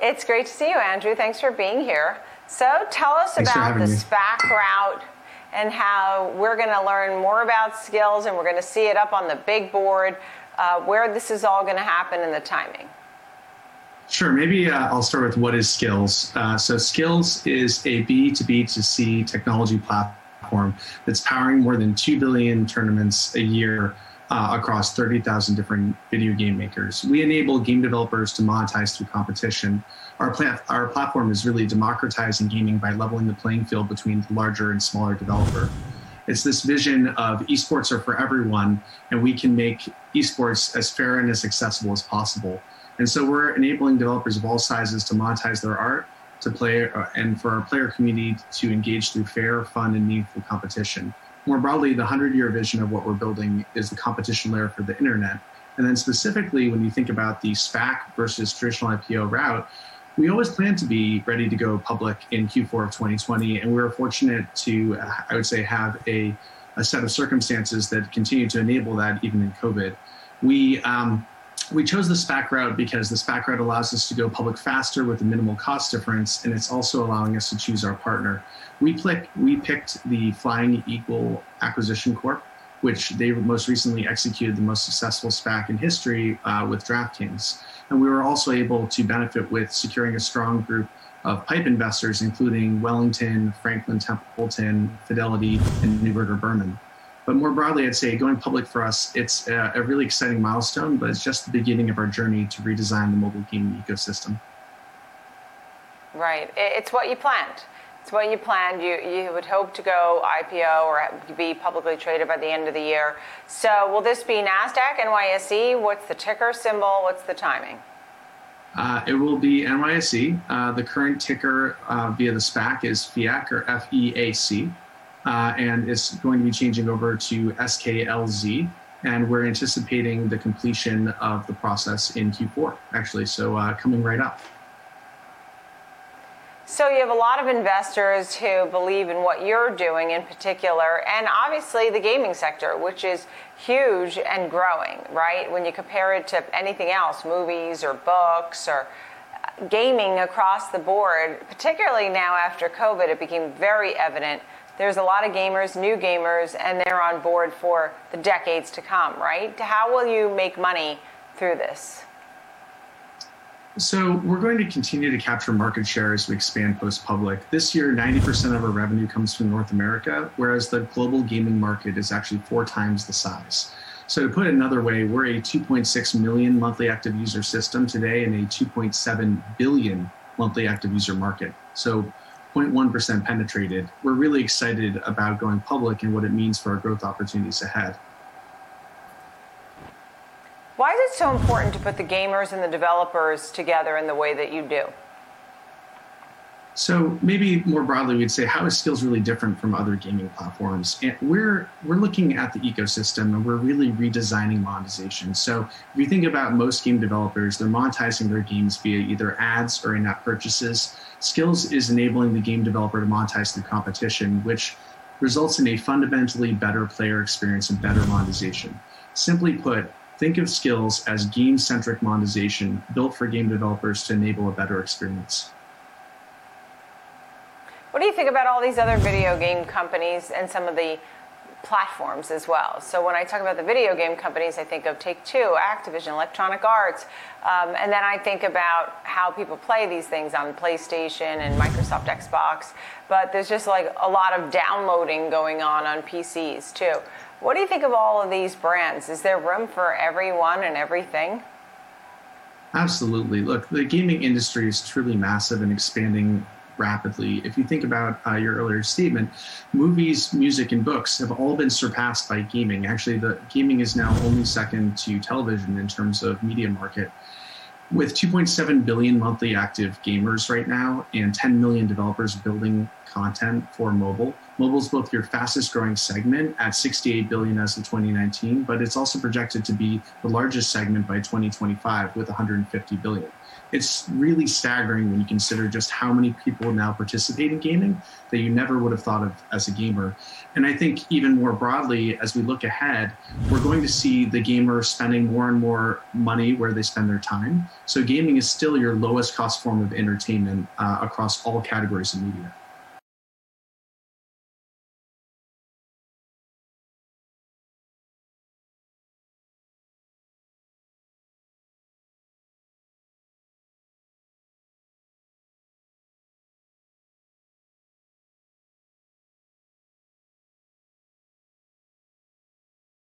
It's great to see you, Andrew. Thanks for being here. So tell us Thanks about the me. SPAC route and how we're going to learn more about Skillz and we're going to see it up on the big board, uh, where this is all going to happen and the timing. Sure. Maybe uh, I'll start with what is Skillz. Uh, so Skillz is a B2B2C technology platform that's powering more than 2 billion tournaments a year uh, across 30,000 different video game makers. We enable game developers to monetize through competition. Our, our platform is really democratizing gaming by leveling the playing field between the larger and smaller developer. It's this vision of esports are for everyone, and we can make esports as fair and as accessible as possible. And so we're enabling developers of all sizes to monetize their art, to play, uh, and for our player community to engage through fair, fun, and meaningful competition. More broadly, the 100 year vision of what we're building is the competition layer for the internet. And then specifically, when you think about the SPAC versus traditional IPO route, we always planned to be ready to go public in Q4 of 2020. And we were fortunate to, uh, I would say, have a, a set of circumstances that continue to enable that even in COVID. We, um, we chose the SPAC route because the SPAC route allows us to go public faster with a minimal cost difference, and it's also allowing us to choose our partner. We, pick, we picked the Flying Eagle Acquisition Corp, which they most recently executed the most successful SPAC in history uh, with DraftKings. And we were also able to benefit with securing a strong group of pipe investors, including Wellington, Franklin Templeton, Fidelity, and Neuberger Berman. But more broadly, I'd say going public for us, it's a, a really exciting milestone, but it's just the beginning of our journey to redesign the mobile gaming ecosystem. Right. It's what you planned. It's what you planned. You, you would hope to go IPO or be publicly traded by the end of the year. So will this be NASDAQ, NYSE? What's the ticker symbol? What's the timing? Uh, it will be NYSE. Uh, the current ticker uh, via the SPAC is FEAC or F E A C uh, and it's going to be changing over to SKLZ. And we're anticipating the completion of the process in Q4, actually. So uh, coming right up. So you have a lot of investors who believe in what you're doing in particular, and obviously the gaming sector, which is huge and growing, right? When you compare it to anything else, movies or books or uh, gaming across the board, particularly now after COVID, it became very evident there's a lot of gamers, new gamers, and they're on board for the decades to come, right? How will you make money through this? So we're going to continue to capture market share as we expand post-public. This year, 90% of our revenue comes from North America, whereas the global gaming market is actually four times the size. So to put it another way, we're a 2.6 million monthly active user system today and a 2.7 billion monthly active user market. So 0.1% penetrated, we're really excited about going public and what it means for our growth opportunities ahead. Why is it so important to put the gamers and the developers together in the way that you do? So maybe more broadly, we'd say how is Skillz really different from other gaming platforms? And we're we're looking at the ecosystem and we're really redesigning monetization. So if you think about most game developers, they're monetizing their games via either ads or in-app purchases. Skillz is enabling the game developer to monetize through competition, which results in a fundamentally better player experience and better monetization. Simply put, think of Skillz as game-centric monetization built for game developers to enable a better experience. What do you think about all these other video game companies and some of the platforms as well? So when I talk about the video game companies, I think of Take Two, Activision, Electronic Arts, um, and then I think about how people play these things on PlayStation and Microsoft Xbox. But there's just like a lot of downloading going on on PCs too. What do you think of all of these brands? Is there room for everyone and everything? Absolutely. Look, the gaming industry is truly massive and expanding rapidly. If you think about uh, your earlier statement, movies, music, and books have all been surpassed by gaming. Actually, the gaming is now only second to television in terms of media market with 2.7 billion monthly active gamers right now and 10 million developers building content for mobile, mobile is both your fastest growing segment at 68 billion as of 2019, but it's also projected to be the largest segment by 2025 with 150 billion. It's really staggering when you consider just how many people now participate in gaming that you never would have thought of as a gamer. And I think, even more broadly, as we look ahead, we're going to see the gamer spending more and more money where they spend their time. So gaming is still your lowest cost form of entertainment uh, across all categories of media.